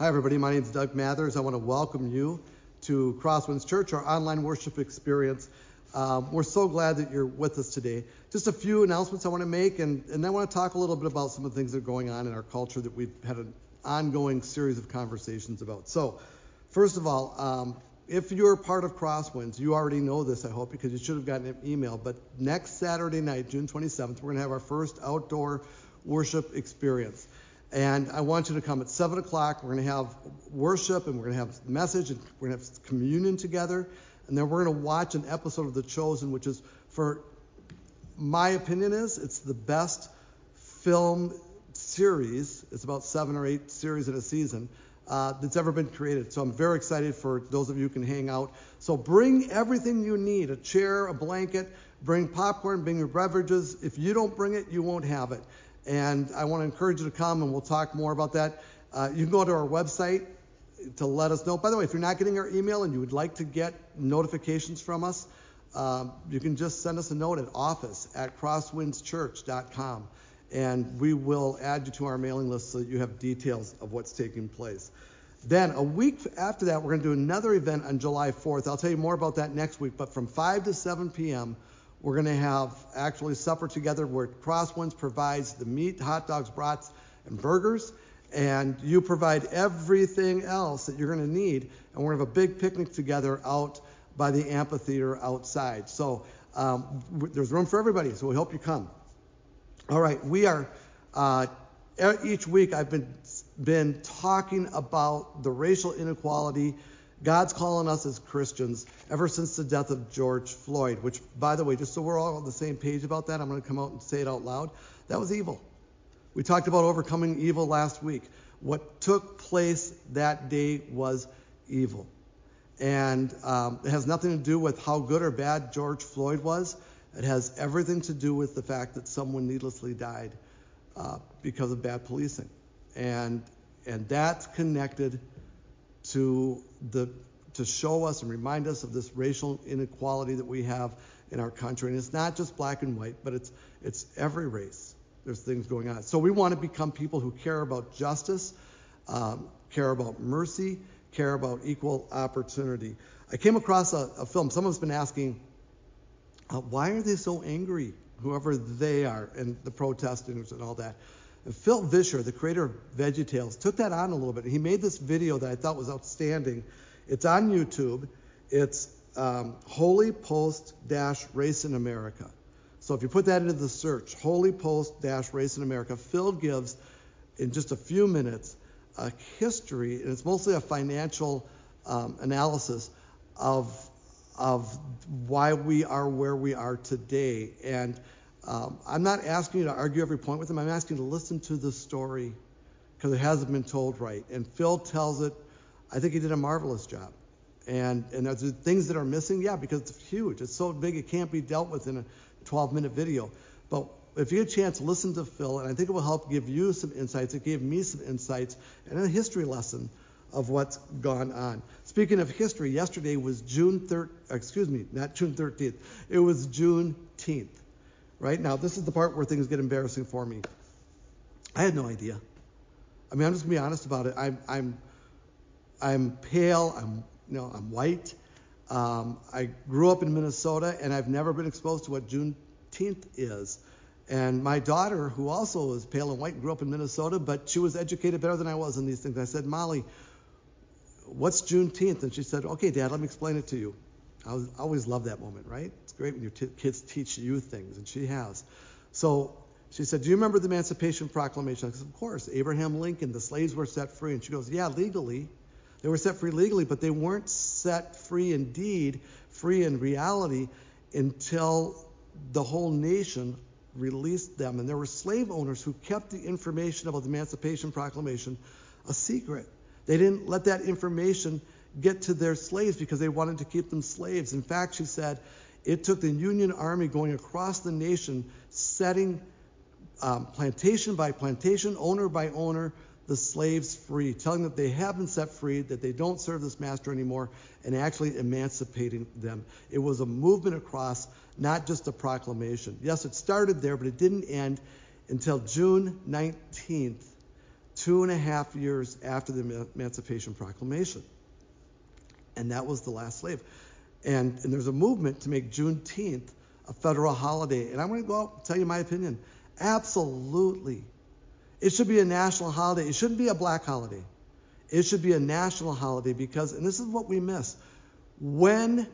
Hi, everybody. My name is Doug Mathers. I want to welcome you to Crosswinds Church, our online worship experience. Um, we're so glad that you're with us today. Just a few announcements I want to make, and, and I want to talk a little bit about some of the things that are going on in our culture that we've had an ongoing series of conversations about. So, first of all, um, if you're part of Crosswinds, you already know this, I hope, because you should have gotten an email. But next Saturday night, June 27th, we're going to have our first outdoor worship experience. And I want you to come at 7 o'clock. We're going to have worship and we're going to have message and we're going to have communion together. And then we're going to watch an episode of The Chosen, which is, for my opinion, is it's the best film series. It's about seven or eight series in a season uh, that's ever been created. So I'm very excited for those of you who can hang out. So bring everything you need: a chair, a blanket. Bring popcorn. Bring your beverages. If you don't bring it, you won't have it. And I want to encourage you to come, and we'll talk more about that. Uh, you can go to our website to let us know. By the way, if you're not getting our email and you would like to get notifications from us, um, you can just send us a note at office at crosswindschurch.com, and we will add you to our mailing list so that you have details of what's taking place. Then, a week after that, we're going to do another event on July 4th. I'll tell you more about that next week, but from 5 to 7 p.m., we're going to have actually supper together where Crosswinds provides the meat, hot dogs, brats, and burgers, and you provide everything else that you're going to need. And we're going to have a big picnic together out by the amphitheater outside. So um, there's room for everybody, so we hope you come. All right, we are, uh, each week I've been, been talking about the racial inequality God's calling us as Christians ever since the death of George Floyd, which, by the way, just so we're all on the same page about that, I'm going to come out and say it out loud. That was evil. We talked about overcoming evil last week. What took place that day was evil. And um, it has nothing to do with how good or bad George Floyd was. It has everything to do with the fact that someone needlessly died uh, because of bad policing. And, and that's connected to the to show us and remind us of this racial inequality that we have in our country. And it's not just black and white, but it's it's every race. There's things going on. So we want to become people who care about justice, um, care about mercy, care about equal opportunity. I came across a, a film. Someone's been asking, uh, why are they so angry, whoever they are, and the protesters and all that. Phil Vischer, the creator of VeggieTales, took that on a little bit. He made this video that I thought was outstanding. It's on YouTube. It's um, Holy Post dash Race in America. So if you put that into the search, Holy Post dash Race in America, Phil gives in just a few minutes a history, and it's mostly a financial um, analysis of of why we are where we are today. And um, I'm not asking you to argue every point with him. I'm asking you to listen to the story because it hasn't been told right. And Phil tells it. I think he did a marvelous job. And and there's things that are missing, yeah, because it's huge. It's so big it can't be dealt with in a 12-minute video. But if you get a chance, listen to Phil, and I think it will help give you some insights. It gave me some insights and a history lesson of what's gone on. Speaking of history, yesterday was June 3rd, excuse me, not June 13th. It was Juneteenth right? Now, this is the part where things get embarrassing for me. I had no idea. I mean, I'm just gonna be honest about it. I'm, I'm, I'm pale. I'm, you know, I'm white. Um, I grew up in Minnesota, and I've never been exposed to what Juneteenth is. And my daughter, who also is pale and white, grew up in Minnesota, but she was educated better than I was in these things. I said, Molly, what's Juneteenth? And she said, Okay, Dad, let me explain it to you. I, always love that moment, right? It's great when your t- kids teach you things, and she has. So she said, Do you remember the Emancipation Proclamation? I said, Of course. Abraham Lincoln, the slaves were set free. And she goes, Yeah, legally. They were set free legally, but they weren't set free indeed, free in reality, until the whole nation released them. And there were slave owners who kept the information about the Emancipation Proclamation a secret. They didn't let that information get to their slaves because they wanted to keep them slaves. In fact, she said it took the Union Army going across the nation, setting um, plantation by plantation, owner by owner, the slaves free, telling them that they have been set free, that they don't serve this master anymore, and actually emancipating them. It was a movement across, not just a proclamation. Yes, it started there, but it didn't end until June 19th, two and a half years after the Emancipation Proclamation. And that was the last slave. And, and there's a movement to make Juneteenth a federal holiday. And I'm going to go out and tell you my opinion. Absolutely. It should be a national holiday. It shouldn't be a black holiday. It should be a national holiday because, and this is what we miss, when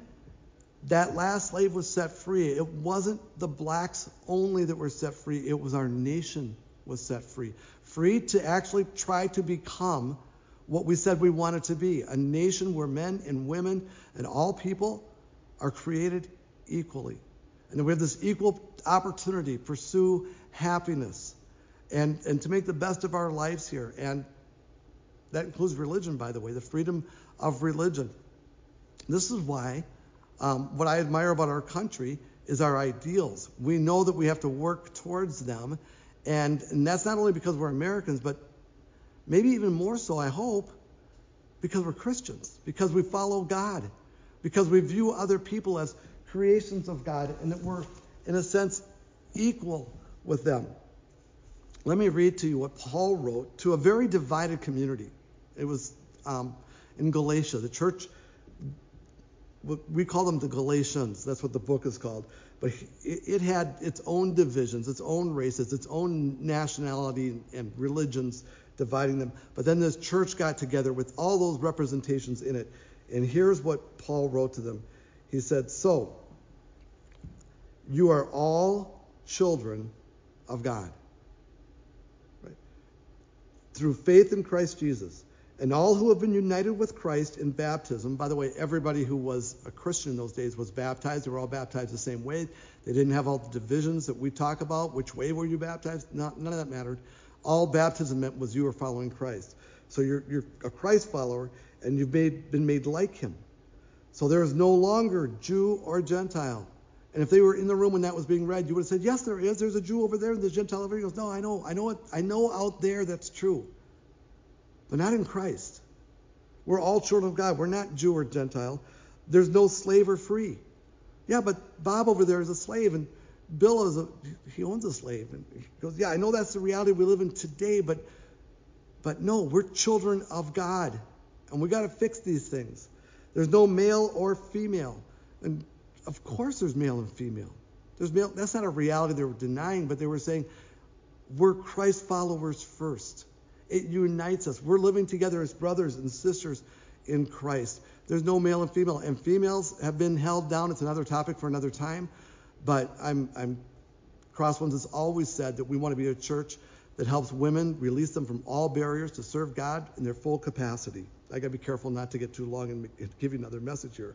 that last slave was set free, it wasn't the blacks only that were set free, it was our nation was set free. Free to actually try to become what we said we wanted to be a nation where men and women and all people are created equally. And we have this equal opportunity to pursue happiness and, and to make the best of our lives here. And that includes religion, by the way, the freedom of religion. This is why um, what I admire about our country is our ideals. We know that we have to work towards them. And, and that's not only because we're Americans, but maybe even more so, I hope, because we're Christians, because we follow God, because we view other people as creations of God, and that we're, in a sense, equal with them. Let me read to you what Paul wrote to a very divided community. It was um, in Galatia. The church, we call them the Galatians. That's what the book is called. But it had its own divisions, its own races, its own nationality and religions dividing them. But then this church got together with all those representations in it. And here's what Paul wrote to them. He said, So, you are all children of God. Right? Through faith in Christ Jesus. And all who have been united with Christ in baptism, by the way, everybody who was a Christian in those days was baptized. They were all baptized the same way. They didn't have all the divisions that we talk about. Which way were you baptized? Not, none of that mattered. All baptism meant was you were following Christ. So you're, you're a Christ follower, and you've made, been made like him. So there is no longer Jew or Gentile. And if they were in the room when that was being read, you would have said, Yes, there is. There's a Jew over there and there's a Gentile over here. He goes, No, I know, I know it, I know out there that's true. But not in Christ. We're all children of God. We're not Jew or Gentile. There's no slave or free. Yeah, but Bob over there is a slave, and Bill is a he owns a slave. And he goes, Yeah, I know that's the reality we live in today, but but no, we're children of God. And we got to fix these things. There's no male or female. And of course there's male and female. There's male, that's not a reality they were denying, but they were saying we're Christ followers first. It unites us. We're living together as brothers and sisters in Christ. There's no male and female, and females have been held down. It's another topic for another time, but I'm, I'm Crosswinds has always said that we want to be a church that helps women release them from all barriers to serve God in their full capacity. I got to be careful not to get too long and give you another message here.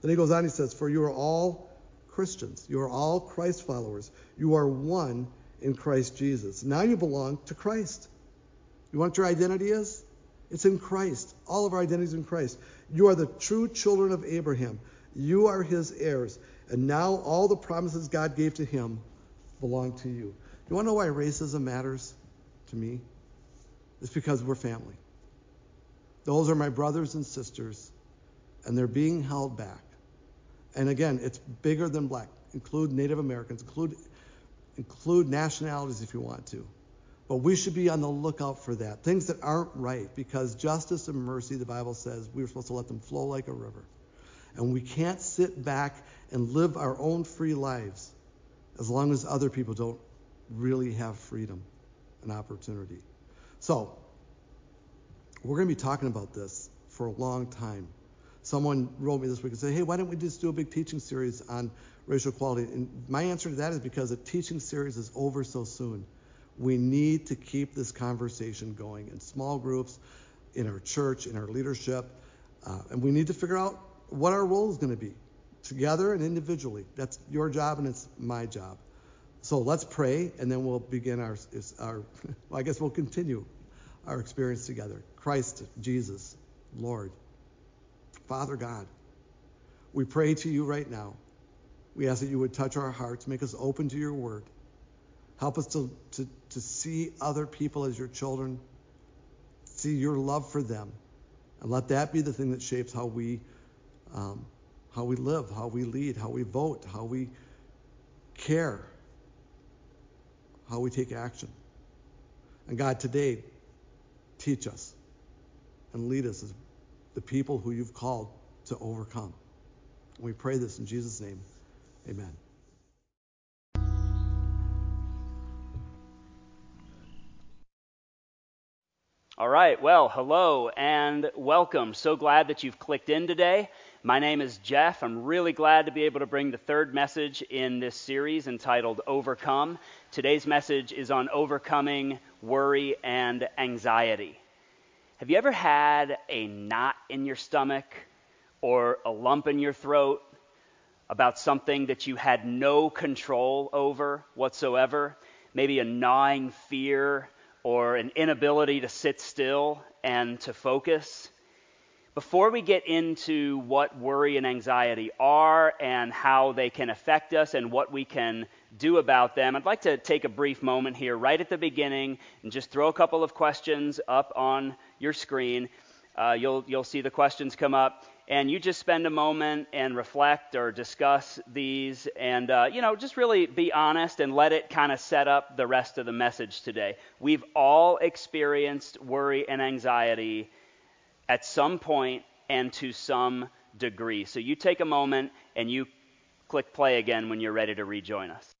Then he goes on, he says, For you are all Christians. You are all Christ followers. You are one in Christ Jesus. Now you belong to Christ. You want your identity is? It's in Christ. All of our identities in Christ. You are the true children of Abraham. You are his heirs. And now all the promises God gave to him belong to you. You want to know why racism matters to me? It's because we're family. Those are my brothers and sisters, and they're being held back. And again, it's bigger than black. Include Native Americans, include include nationalities if you want to. But we should be on the lookout for that. Things that aren't right, because justice and mercy, the Bible says, we're supposed to let them flow like a river. And we can't sit back and live our own free lives as long as other people don't really have freedom and opportunity. So, we're going to be talking about this for a long time. Someone wrote me this week and said, hey, why don't we just do a big teaching series on racial equality? And my answer to that is because a teaching series is over so soon. We need to keep this conversation going in small groups, in our church, in our leadership, uh, and we need to figure out what our role is going to be, together and individually. That's your job and it's my job. So let's pray, and then we'll begin our, our well, I guess we'll continue our experience together. Christ, Jesus, Lord. Father God, we pray to you right now. We ask that you would touch our hearts, make us open to your word. Help us to, to, to see other people as your children, see your love for them, and let that be the thing that shapes how we, um, how we live, how we lead, how we vote, how we care, how we take action. And God, today, teach us and lead us as the people who you've called to overcome. We pray this in Jesus' name. Amen. All right, well, hello and welcome. So glad that you've clicked in today. My name is Jeff. I'm really glad to be able to bring the third message in this series entitled Overcome. Today's message is on overcoming worry and anxiety. Have you ever had a knot in your stomach or a lump in your throat about something that you had no control over whatsoever? Maybe a gnawing fear or an inability to sit still and to focus. Before we get into what worry and anxiety are and how they can affect us and what we can do about them, I'd like to take a brief moment here right at the beginning and just throw a couple of questions up on your screen. Uh, you'll, you'll see the questions come up and you just spend a moment and reflect or discuss these and uh, you know just really be honest and let it kind of set up the rest of the message today we've all experienced worry and anxiety at some point and to some degree so you take a moment and you click play again when you're ready to rejoin us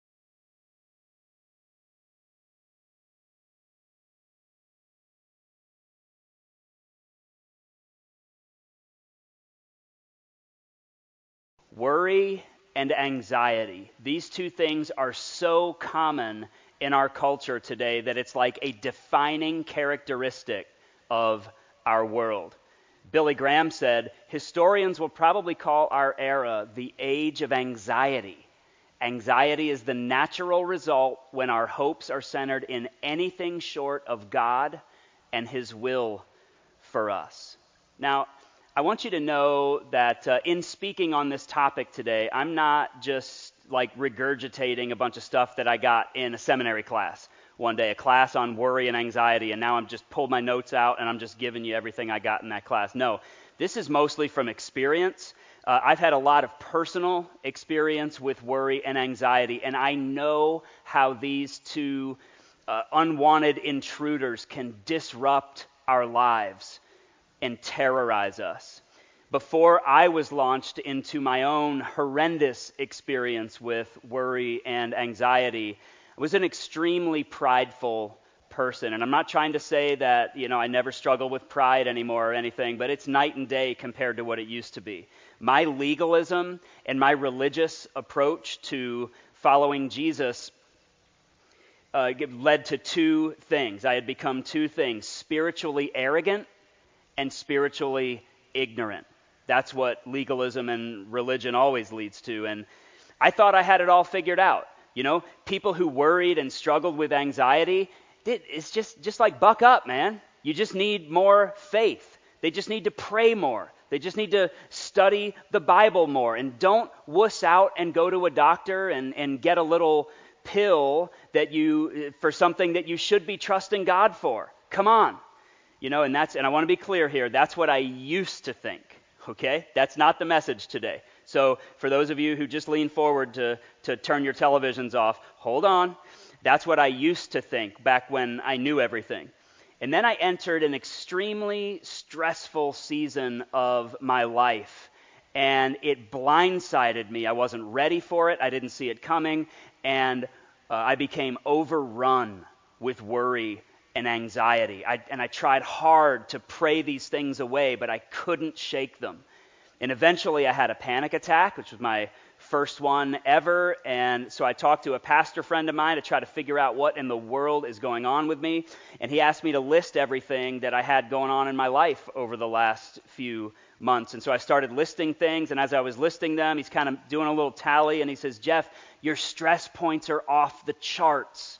Worry and anxiety. These two things are so common in our culture today that it's like a defining characteristic of our world. Billy Graham said, Historians will probably call our era the age of anxiety. Anxiety is the natural result when our hopes are centered in anything short of God and His will for us. Now, I want you to know that uh, in speaking on this topic today, I'm not just like regurgitating a bunch of stuff that I got in a seminary class one day, a class on worry and anxiety, and now I'm just pulled my notes out and I'm just giving you everything I got in that class. No, this is mostly from experience. Uh, I've had a lot of personal experience with worry and anxiety, and I know how these two uh, unwanted intruders can disrupt our lives and terrorize us. Before I was launched into my own horrendous experience with worry and anxiety, was an extremely prideful person. And I'm not trying to say that, you know, I never struggle with pride anymore or anything, but it's night and day compared to what it used to be. My legalism and my religious approach to following Jesus uh, led to two things. I had become two things spiritually arrogant and spiritually ignorant. That's what legalism and religion always leads to. And I thought I had it all figured out. You know, people who worried and struggled with anxiety, it's just, just like buck up, man. You just need more faith. They just need to pray more. They just need to study the Bible more. And don't wuss out and go to a doctor and, and get a little pill that you for something that you should be trusting God for. Come on. You know, and that's and I want to be clear here, that's what I used to think. Okay? That's not the message today. So for those of you who just lean forward to, to turn your televisions off, hold on. That's what I used to think back when I knew everything. And then I entered an extremely stressful season of my life. And it blindsided me. I wasn't ready for it. I didn't see it coming. And uh, I became overrun with worry and anxiety. I, and I tried hard to pray these things away, but I couldn't shake them. And eventually I had a panic attack, which was my first one ever. And so I talked to a pastor friend of mine to try to figure out what in the world is going on with me. And he asked me to list everything that I had going on in my life over the last few months. And so I started listing things. And as I was listing them, he's kind of doing a little tally. And he says, Jeff, your stress points are off the charts.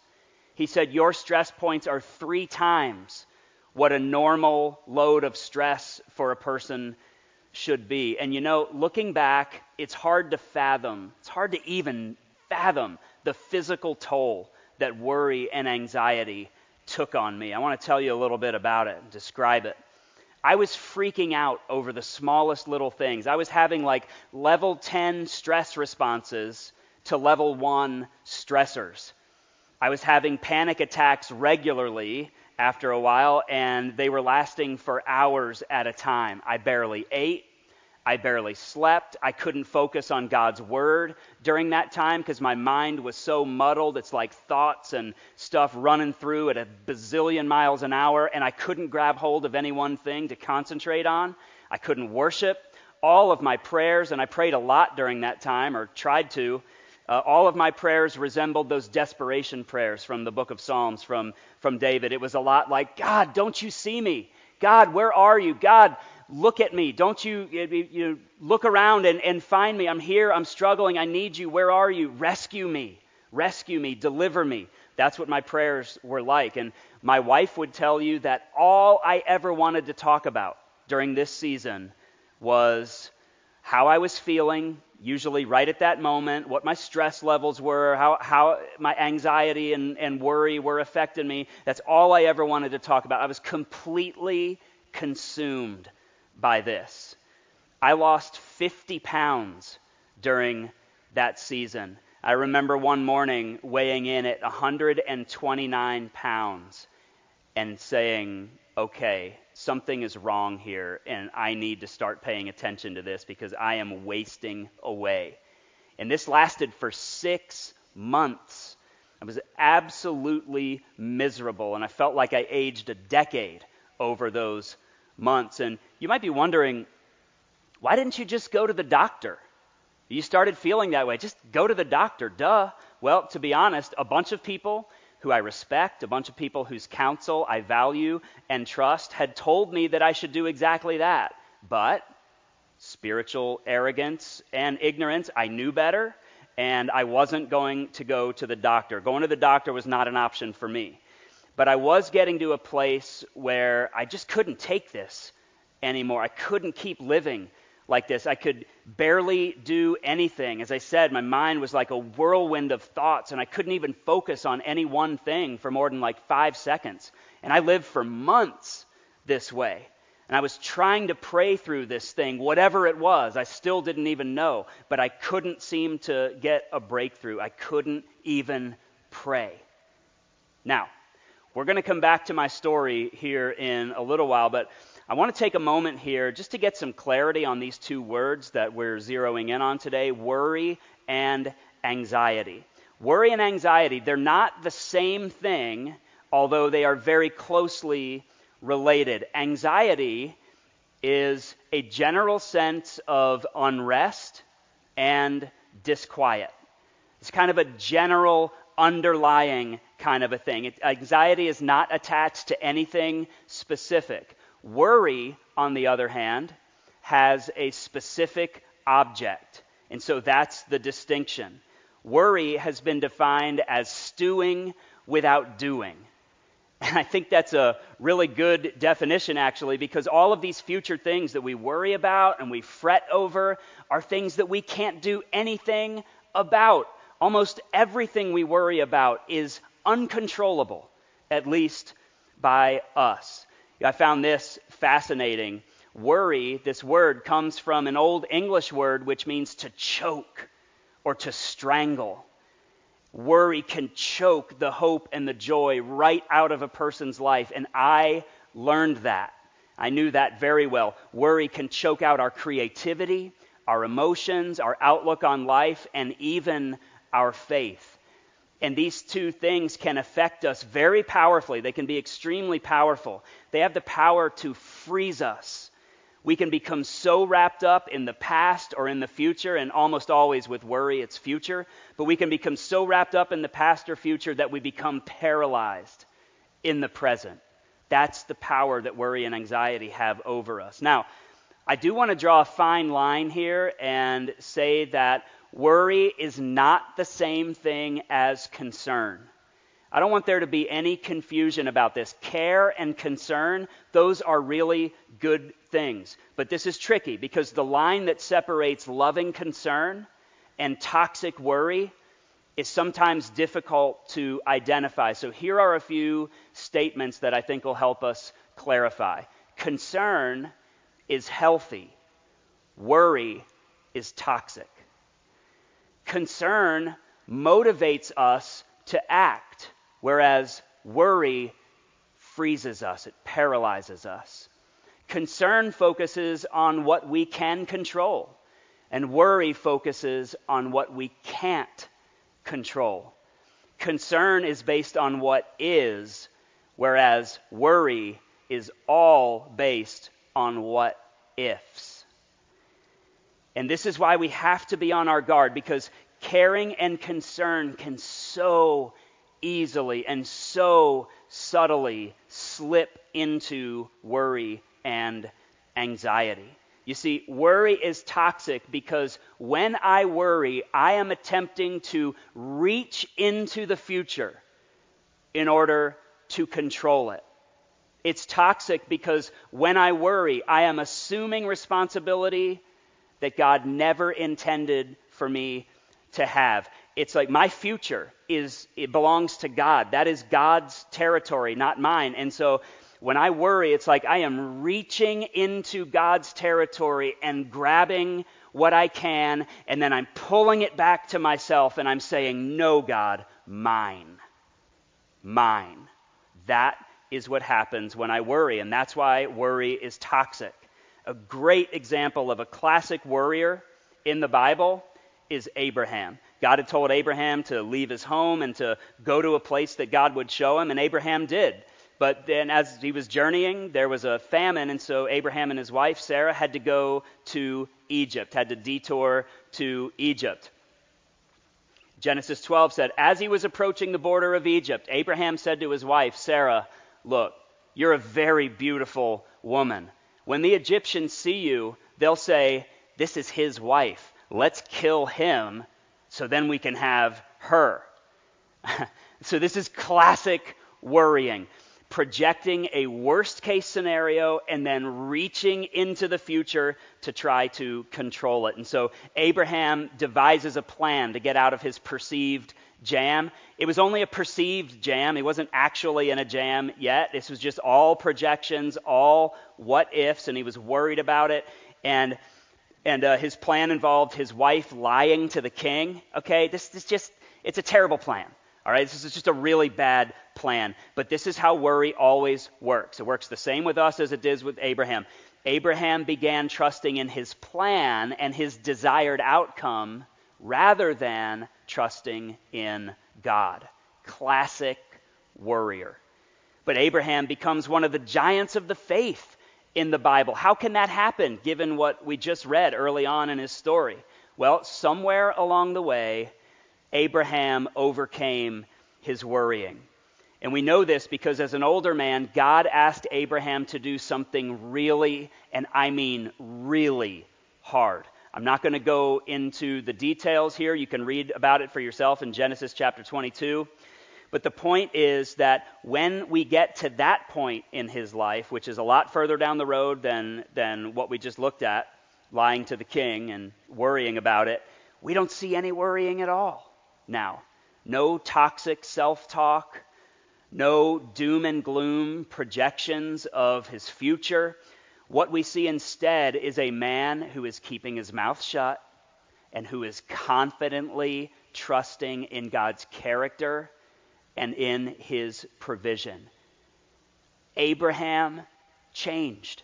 He said, Your stress points are three times what a normal load of stress for a person should be. And you know, looking back, it's hard to fathom, it's hard to even fathom the physical toll that worry and anxiety took on me. I want to tell you a little bit about it and describe it. I was freaking out over the smallest little things. I was having like level 10 stress responses to level 1 stressors. I was having panic attacks regularly, after a while, and they were lasting for hours at a time. I barely ate. I barely slept. I couldn't focus on God's word during that time because my mind was so muddled. It's like thoughts and stuff running through at a bazillion miles an hour, and I couldn't grab hold of any one thing to concentrate on. I couldn't worship. All of my prayers, and I prayed a lot during that time, or tried to, uh, all of my prayers resembled those desperation prayers from the book of Psalms from, from David. It was a lot like, God, don't you see me? God, where are you? God, look at me. Don't you, you look around and, and find me. I'm here. I'm struggling. I need you. Where are you? Rescue me. Rescue me. Deliver me. That's what my prayers were like. And my wife would tell you that all I ever wanted to talk about during this season was how I was feeling, usually right at that moment, what my stress levels were, how, how my anxiety and, and worry were affecting me. That's all I ever wanted to talk about. I was completely consumed by this. I lost 50 pounds during that season. I remember one morning weighing in at 129 pounds and saying, okay, something is wrong here, and I need to start paying attention to this because I am wasting away. And this lasted for six months. I was absolutely miserable, and I felt like I aged a decade over those months. And you might be wondering, why didn't you just go to the doctor? You started feeling that way. Just go to the doctor. Duh. Well, to be honest, a bunch of people who I respect, a bunch of people whose counsel I value and trust, had told me that I should do exactly that. But spiritual arrogance and ignorance, I knew better, and I wasn't going to go to the doctor. Going to the doctor was not an option for me. But I was getting to a place where I just couldn't take this anymore. I couldn't keep living like this. I could barely do anything. As I said, my mind was like a whirlwind of thoughts, and I couldn't even focus on any one thing for more than like five seconds. And I lived for months this way. And I was trying to pray through this thing, whatever it was. I still didn't even know, but I couldn't seem to get a breakthrough. I couldn't even pray. Now, we're going to come back to my story here in a little while, but I want to take a moment here just to get some clarity on these two words that we're zeroing in on today worry and anxiety. Worry and anxiety, they're not the same thing, although they are very closely related. Anxiety is a general sense of unrest and disquiet. It's kind of a general underlying kind of a thing. It, anxiety is not attached to anything specific. Worry, on the other hand, has a specific object. And so that's the distinction. Worry has been defined as stewing without doing. And I think that's a really good definition, actually, because all of these future things that we worry about and we fret over are things that we can't do anything about. Almost everything we worry about is uncontrollable, at least by us. I found this fascinating. Worry, this word, comes from an old English word which means to choke or to strangle. Worry can choke the hope and the joy right out of a person's life, and I learned that. I knew that very well. Worry can choke out our creativity, our emotions, our outlook on life, and even our faith. And these two things can affect us very powerfully. They can be extremely powerful. They have the power to freeze us. We can become so wrapped up in the past or in the future, and almost always with worry, it's future. But we can become so wrapped up in the past or future that we become paralyzed in the present. That's the power that worry and anxiety have over us. Now, I do want to draw a fine line here and say that Worry is not the same thing as concern. I don't want there to be any confusion about this. Care and concern, those are really good things. But this is tricky because the line that separates loving concern and toxic worry is sometimes difficult to identify. So here are a few statements that I think will help us clarify. Concern is healthy, worry is toxic. Concern motivates us to act, whereas worry freezes us, it paralyzes us. Concern focuses on what we can control, and worry focuses on what we can't control. Concern is based on what is, whereas worry is all based on what ifs. And this is why we have to be on our guard because caring and concern can so easily and so subtly slip into worry and anxiety. You see, worry is toxic because when I worry, I am attempting to reach into the future in order to control it. It's toxic because when I worry, I am assuming responsibility that God never intended for me to have. It's like my future is it belongs to God. That is God's territory, not mine. And so when I worry, it's like I am reaching into God's territory and grabbing what I can, and then I'm pulling it back to myself and I'm saying, No, God, mine. Mine. That is what happens when I worry, and that's why worry is toxic. A great example of a classic worrier in the Bible is Abraham. God had told Abraham to leave his home and to go to a place that God would show him, and Abraham did. But then, as he was journeying, there was a famine, and so Abraham and his wife, Sarah, had to go to Egypt, had to detour to Egypt. Genesis 12 said, As he was approaching the border of Egypt, Abraham said to his wife, Sarah, Look, you're a very beautiful woman. When the Egyptians see you, they'll say, This is his wife. Let's kill him so then we can have her. so this is classic worrying. Projecting a worst case scenario and then reaching into the future to try to control it. And so Abraham devises a plan to get out of his perceived jam. It was only a perceived jam. He wasn't actually in a jam yet. This was just all projections, all what ifs, and he was worried about it. And and uh, his plan involved his wife lying to the king. Okay, this is just it's a terrible plan. All right, this is just a really bad plan. But this is how worry always works. It works the same with us as it does with Abraham. Abraham began trusting in his plan and his desired outcome rather than trusting in God. Classic worrier. But Abraham becomes one of the giants of the faith in the Bible. How can that happen given what we just read early on in his story? Well, somewhere along the way, Abraham overcame his worrying. And we know this because as an older man, God asked Abraham to do something really, and I mean really, hard. I'm not going to go into the details here. You can read about it for yourself in Genesis chapter 22. But the point is that when we get to that point in his life, which is a lot further down the road than, than what we just looked at, lying to the king and worrying about it, we don't see any worrying at all now. No toxic self talk, no doom and gloom projections of his future. What we see instead is a man who is keeping his mouth shut and who is confidently trusting in God's character and in his provision. Abraham changed,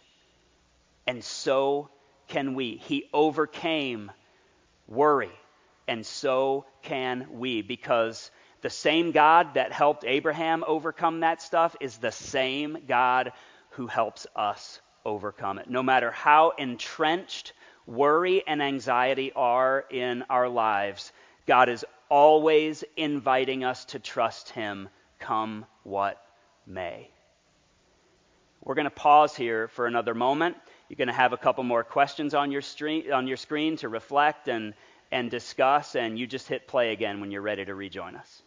and so can we. He overcame worry, and so can we, because the same God that helped Abraham overcome that stuff is the same God who helps us overcome it. No matter how entrenched worry and anxiety are in our lives, God is always inviting us to trust Him, come what may. We're going to pause here for another moment. You're going to have a couple more questions on your, stream, on your screen to reflect and, and discuss, and you just hit play again when you're ready to rejoin us.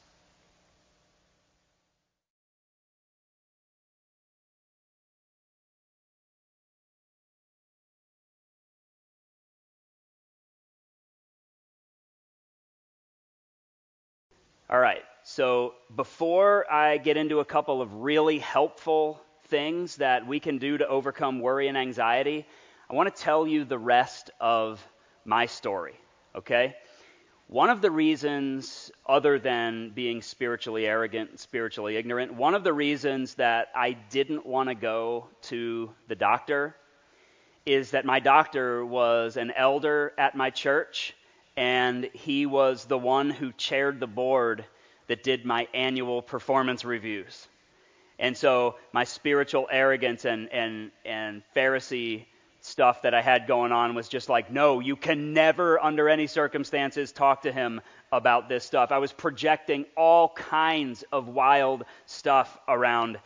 All right, so before I get into a couple of really helpful things that we can do to overcome worry and anxiety, I want to tell you the rest of my story, okay? One of the reasons, other than being spiritually arrogant and spiritually ignorant, one of the reasons that I didn't want to go to the doctor is that my doctor was an elder at my church, and he was the one who chaired the board that did my annual performance reviews. And so my spiritual arrogance and, and, and Pharisee stuff that I had going on was just like, no, you can never, under any circumstances, talk to him about this stuff. I was projecting all kinds of wild stuff around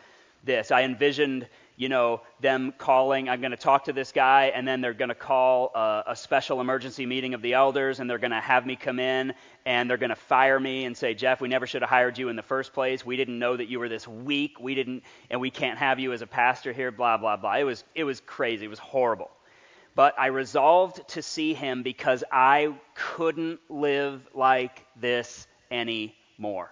this. I envisioned you know, them calling, I'm going to talk to this guy, and then they're going to call a, a, special emergency meeting of the elders, and they're going to have me come in, and they're going to fire me and say, Jeff, we never should have hired you in the first place. We didn't know that you were this weak. We didn't, and we can't have you as a pastor here, blah, blah, blah. It was, it was crazy. It was horrible. But I resolved to see him because I couldn't live like this anymore.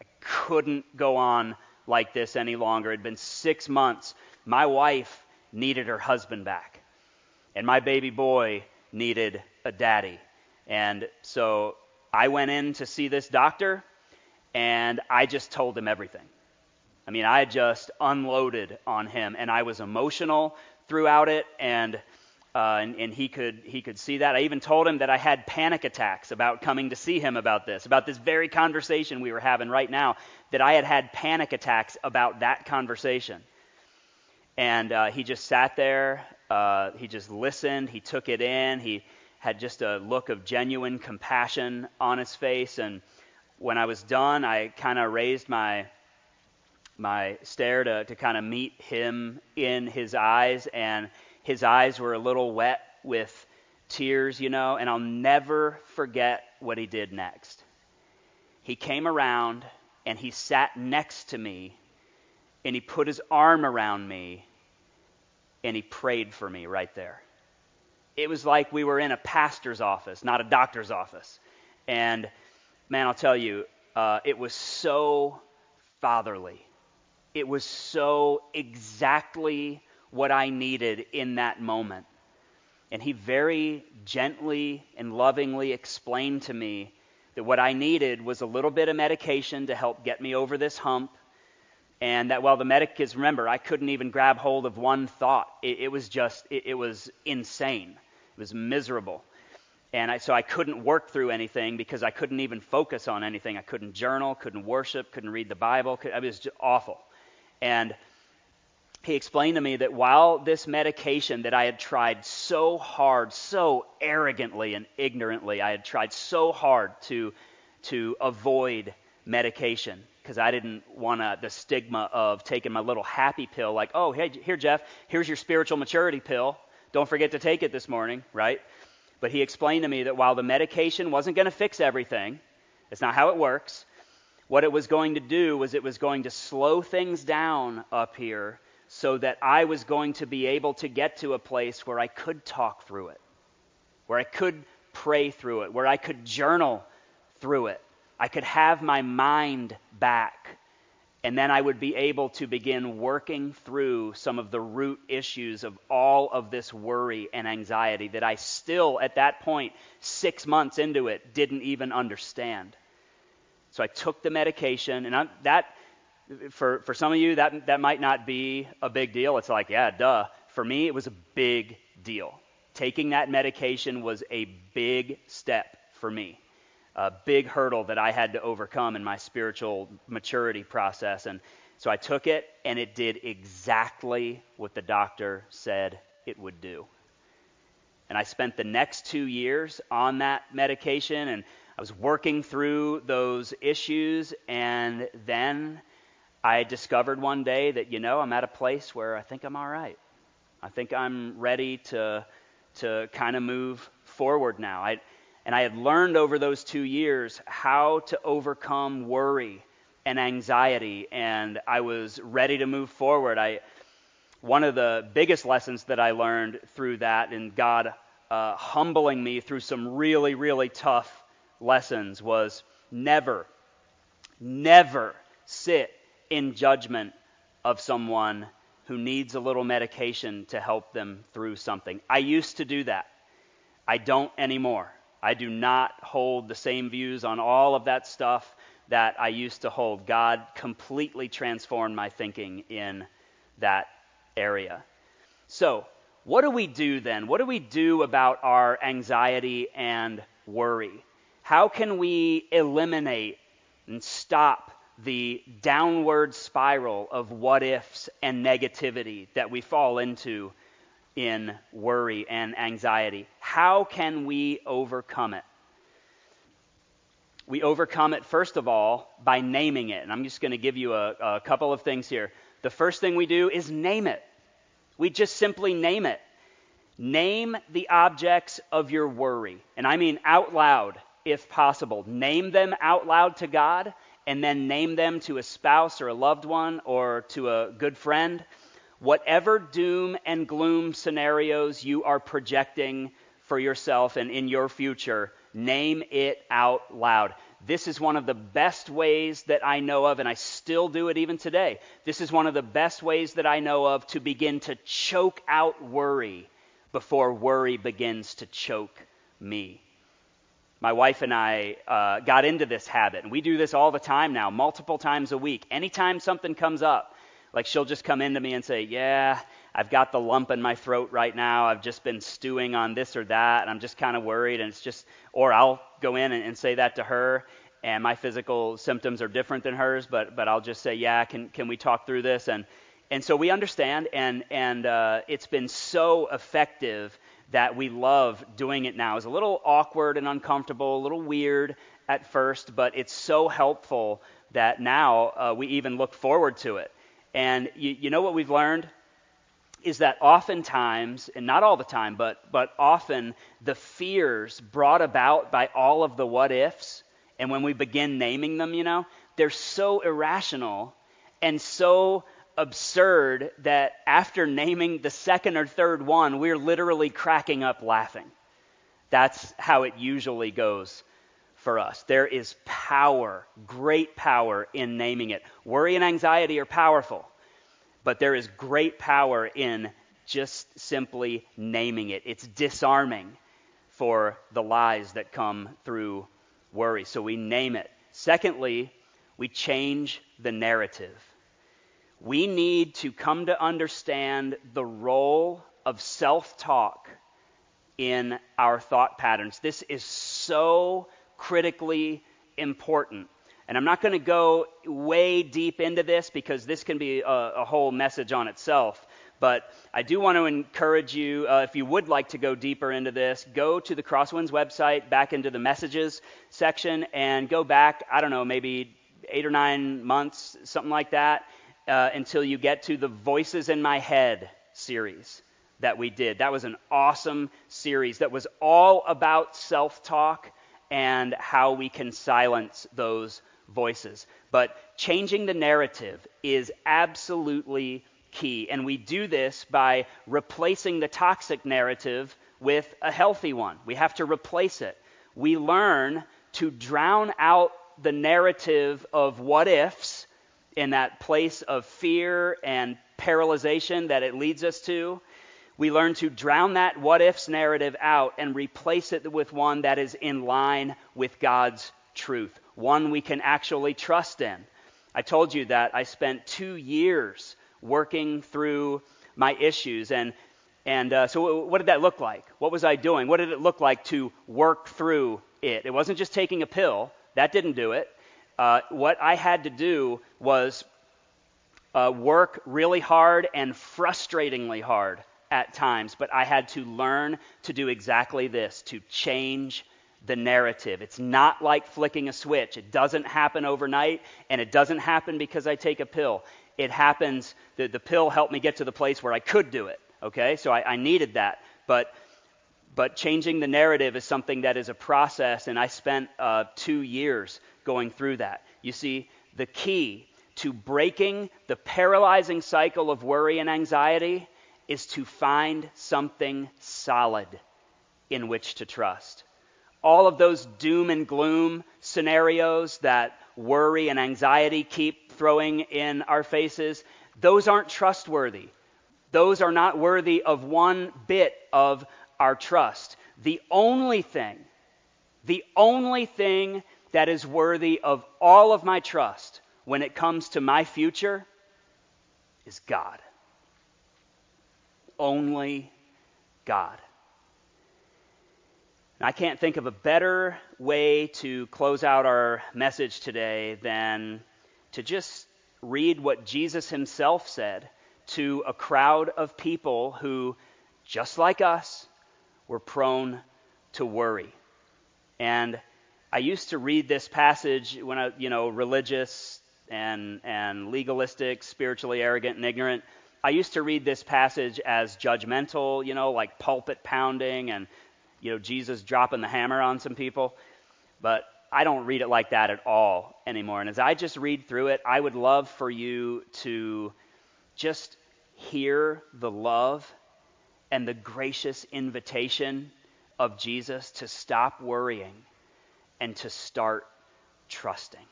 I couldn't go on like this any longer. It had been six months. My wife needed her husband back, and my baby boy needed a daddy. And so I went in to see this doctor, and I just told him everything. I mean, I just unloaded on him, and I was emotional throughout it, and uh, and, and, he could he could see that. I even told him that I had panic attacks about coming to see him about this, about this very conversation we were having right now. That I had had panic attacks about that conversation, and uh, he just sat there. Uh, he just listened. He took it in. He had just a look of genuine compassion on his face. And when I was done, I kind of raised my my stare to, to kind of meet him in his eyes and his eyes were a little wet with tears, you know, and I'll never forget what he did next. He came around and he sat next to me and he put his arm around me and he prayed for me right there. It was like we were in a pastor's office, not a doctor's office. And man, I'll tell you, uh, it was so fatherly. It was so exactly what I needed in that moment. And he very gently and lovingly explained to me that what I needed was a little bit of medication to help get me over this hump. And that while the medic is, remember, I couldn't even grab hold of one thought. It, it was just, it, it, was insane. It was miserable. And I, so I couldn't work through anything because I couldn't even focus on anything. I couldn't journal, couldn't worship, couldn't read the Bible. Could, it was just awful. And he explained to me that while this medication that I had tried so hard, so arrogantly and ignorantly, I had tried so hard to, to avoid medication because I didn't want the stigma of taking my little happy pill, like, oh, hey, here, Jeff, here's your spiritual maturity pill. Don't forget to take it this morning, right? But he explained to me that while the medication wasn't going to fix everything, it's not how it works. What it was going to do was it was going to slow things down up here so that I was going to be able to get to a place where I could talk through it, where I could pray through it, where I could journal through it. I could have my mind back. And then I would be able to begin working through some of the root issues of all of this worry and anxiety that I still, at that point, six months into it, didn't even understand. So I took the medication, and I, that for, for some of you, that, that might not be a big deal. It's like, yeah, duh. For me, it was a big deal. Taking that medication was a big step for me, a big hurdle that I had to overcome in my spiritual maturity process. And so I took it, and it did exactly what the doctor said it would do. And I spent the next two years on that medication, and I was working through those issues, and then I discovered one day that, you know, I'm at a place where I think I'm all right. I think I'm ready to, to kind of move forward now. I, and I had learned over those two years how to overcome worry and anxiety, and I was ready to move forward. I, one of the biggest lessons that I learned through that, and God uh, humbling me through some really, really tough lessons, was never, never sit in judgment of someone who needs a little medication to help them through something. I used to do that. I don't anymore. I do not hold the same views on all of that stuff that I used to hold. God completely transformed my thinking in that area. So, what do we do then? What do we do about our anxiety and worry? How can we eliminate and stop the downward spiral of what ifs and negativity that we fall into in worry and anxiety? How can we overcome it? We overcome it, first of all, by naming it. And I'm just going to give you a, a couple of things here. The first thing we do is name it. We just simply name it. Name the objects of your worry. And I mean out loud, if possible. Name them out loud to God, and then name them to a spouse or a loved one or to a good friend. Whatever doom and gloom scenarios you are projecting for yourself and in your future, name it out loud. This is one of the best ways that I know of, and I still do it even today. This is one of the best ways that I know of to begin to choke out worry before worry begins to choke me. My wife and I uh, got into this habit, and we do this all the time now, multiple times a week. Anytime something comes up, like she'll just come into me and say, Yeah, I've got the lump in my throat right now. I've just been stewing on this or that, and I'm just kind of worried. And it's just, or I'll go in and, and say that to her, and my physical symptoms are different than hers, but but I'll just say, yeah, can can we talk through this? And and so we understand, and and uh, it's been so effective that we love doing it now. It's a little awkward and uncomfortable, a little weird at first, but it's so helpful that now uh, we even look forward to it. And you, you know what we've learned? Is that oftentimes, and not all the time, but, but often, the fears brought about by all of the what ifs, and when we begin naming them, you know, they're so irrational and so absurd that after naming the second or third one, we're literally cracking up laughing. That's how it usually goes for us. There is power, great power in naming it. Worry and anxiety are powerful, but there is great power in just simply naming it. It's disarming for the lies that come through worry. So we name it. Secondly, we change the narrative. We need to come to understand the role of self talk in our thought patterns. This is so critically important. And I'm not going to go way deep into this because this can be a, a, whole message on itself. But I do want to encourage you, uh, if you would like to go deeper into this, go to the Crosswinds website, back into the messages section, and go back, I don't know, maybe eight or nine months, something like that, uh, until you get to the Voices in My Head series that we did. That was an awesome series that was all about self talk and how we can silence those voices. But changing the narrative is absolutely key. And we do this by replacing the toxic narrative with a healthy one. We have to replace it. We learn to drown out the narrative of what ifs in that place of fear and paralyzation that it leads us to. We learn to drown that what ifs narrative out and replace it with one that is in line with God's truth, one we can actually trust in. I told you that I spent two years working through my issues. And, and uh, so, what did that look like? What was I doing? What did it look like to work through it? It wasn't just taking a pill, that didn't do it. Uh, what I had to do was uh, work really hard and frustratingly hard at times, but I had to learn to do exactly this to change the narrative. It's not like flicking a switch. It doesn't happen overnight, and it doesn't happen because I take a pill it happens, the, the pill helped me get to the place where I could do it. Okay? So I, I needed that. But but changing the narrative is something that is a process, and I spent uh, two years going through that. You see, the key to breaking the paralyzing cycle of worry and anxiety is to find something solid in which to trust. All of those doom and gloom scenarios that worry and anxiety keep throwing in our faces, those aren't trustworthy. Those are not worthy of one bit of our trust. The only thing The only thing that is worthy of all of my trust when it comes to my future is God. Only God. And I can't think of a better way to close out our message today than to just read what Jesus himself said to a crowd of people who, just like us, were prone to worry. And I used to read this passage when I, you know, religious and, and legalistic, spiritually arrogant and ignorant. I used to read this passage as judgmental, you know, like pulpit pounding and, you know, Jesus dropping the hammer on some people. But I don't read it like that at all anymore. And as I just read through it, I would love for you to just hear the love and the gracious invitation of Jesus to stop worrying and to start trusting.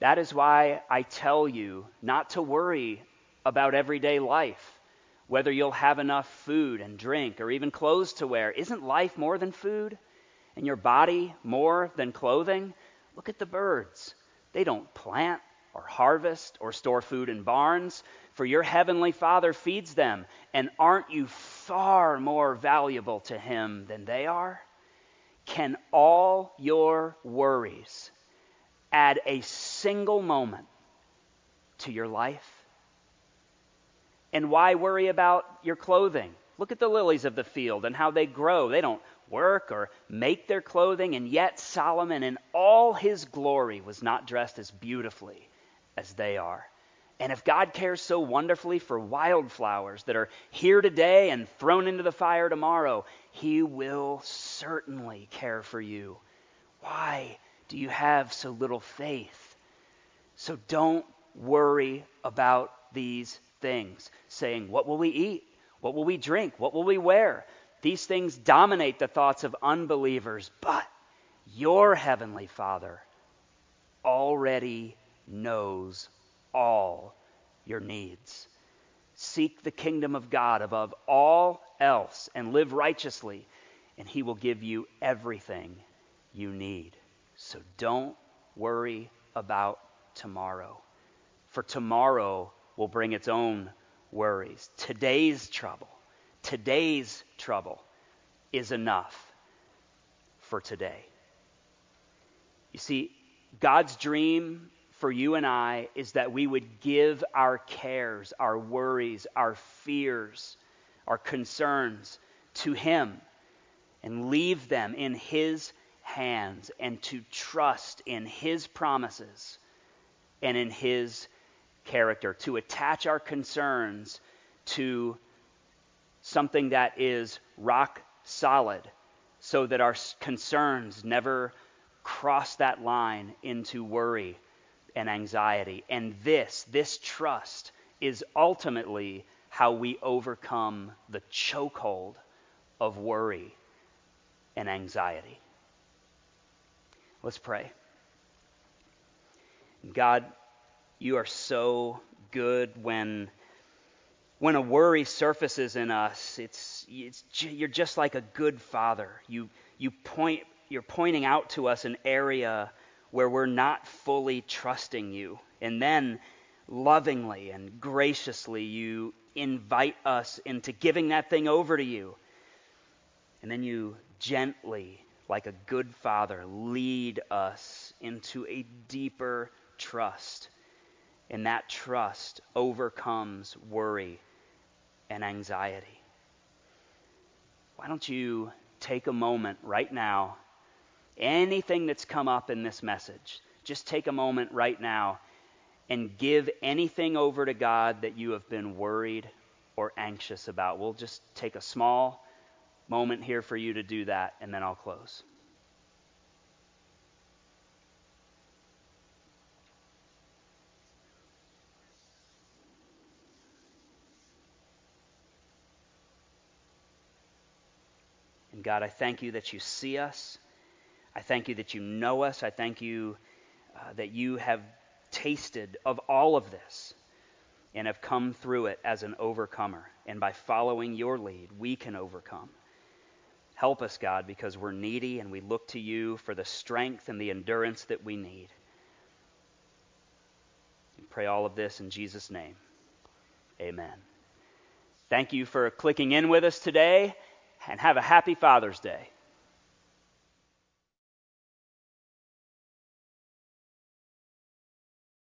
That is why I tell you not to worry about everyday life, whether you'll have enough food and drink or even clothes to wear. Isn't life more than food? And your body more than clothing? Look at the birds. They don't plant or harvest or store food in barns, for your heavenly Father feeds them. And aren't you far more valuable to Him than they are? Can all your worries add a single moment to your life? And why worry about your clothing? Look at the lilies of the field and how they grow. They don't work or make their clothing, and yet Solomon, in all his glory, was not dressed as beautifully as they are. And if God cares so wonderfully for wildflowers that are here today and thrown into the fire tomorrow, He will certainly care for you. Why do you have so little faith? So don't worry about these things, saying, What will we eat? What will we drink? What will we wear? These things dominate the thoughts of unbelievers, but your heavenly Father already knows all your needs. Seek the kingdom of God above all else and live righteously, and He will give you everything you need. So don't worry about tomorrow, for tomorrow will bring its own worries. Today's trouble, today's trouble is enough for today. You see, God's dream for you and I is that we would give our cares, our worries, our fears, our concerns to Him and leave them in His hands and to trust in His promises and in His character, to attach our concerns to something that is rock solid so that our concerns never cross that line into worry and anxiety. And this, this trust, is ultimately how we overcome the chokehold of worry and anxiety. Let's pray. God, you are so good when when a worry surfaces in us. It's, it's you're just like a good father. You you point you're pointing out to us an area where we're not fully trusting you. And then lovingly and graciously, you invite us into giving that thing over to you. And then you gently, like a good father, lead us into a deeper trust. And that trust overcomes worry and anxiety. Why don't you take a moment right now anything that's come up in this message, just take a moment right now and give anything over to God that you have been worried or anxious about. We'll just take a small moment here for you to do that, and then I'll close. And God, I thank you that you see us. I thank you that you know us. I thank you uh, that you have tasted of all of this and have come through it as an overcomer. And by following your lead, we can overcome. Help us, God, because we're needy and we look to you for the strength and the endurance that we need. We pray all of this in Jesus' name. Amen. Thank you for clicking in with us today and have a happy Father's Day.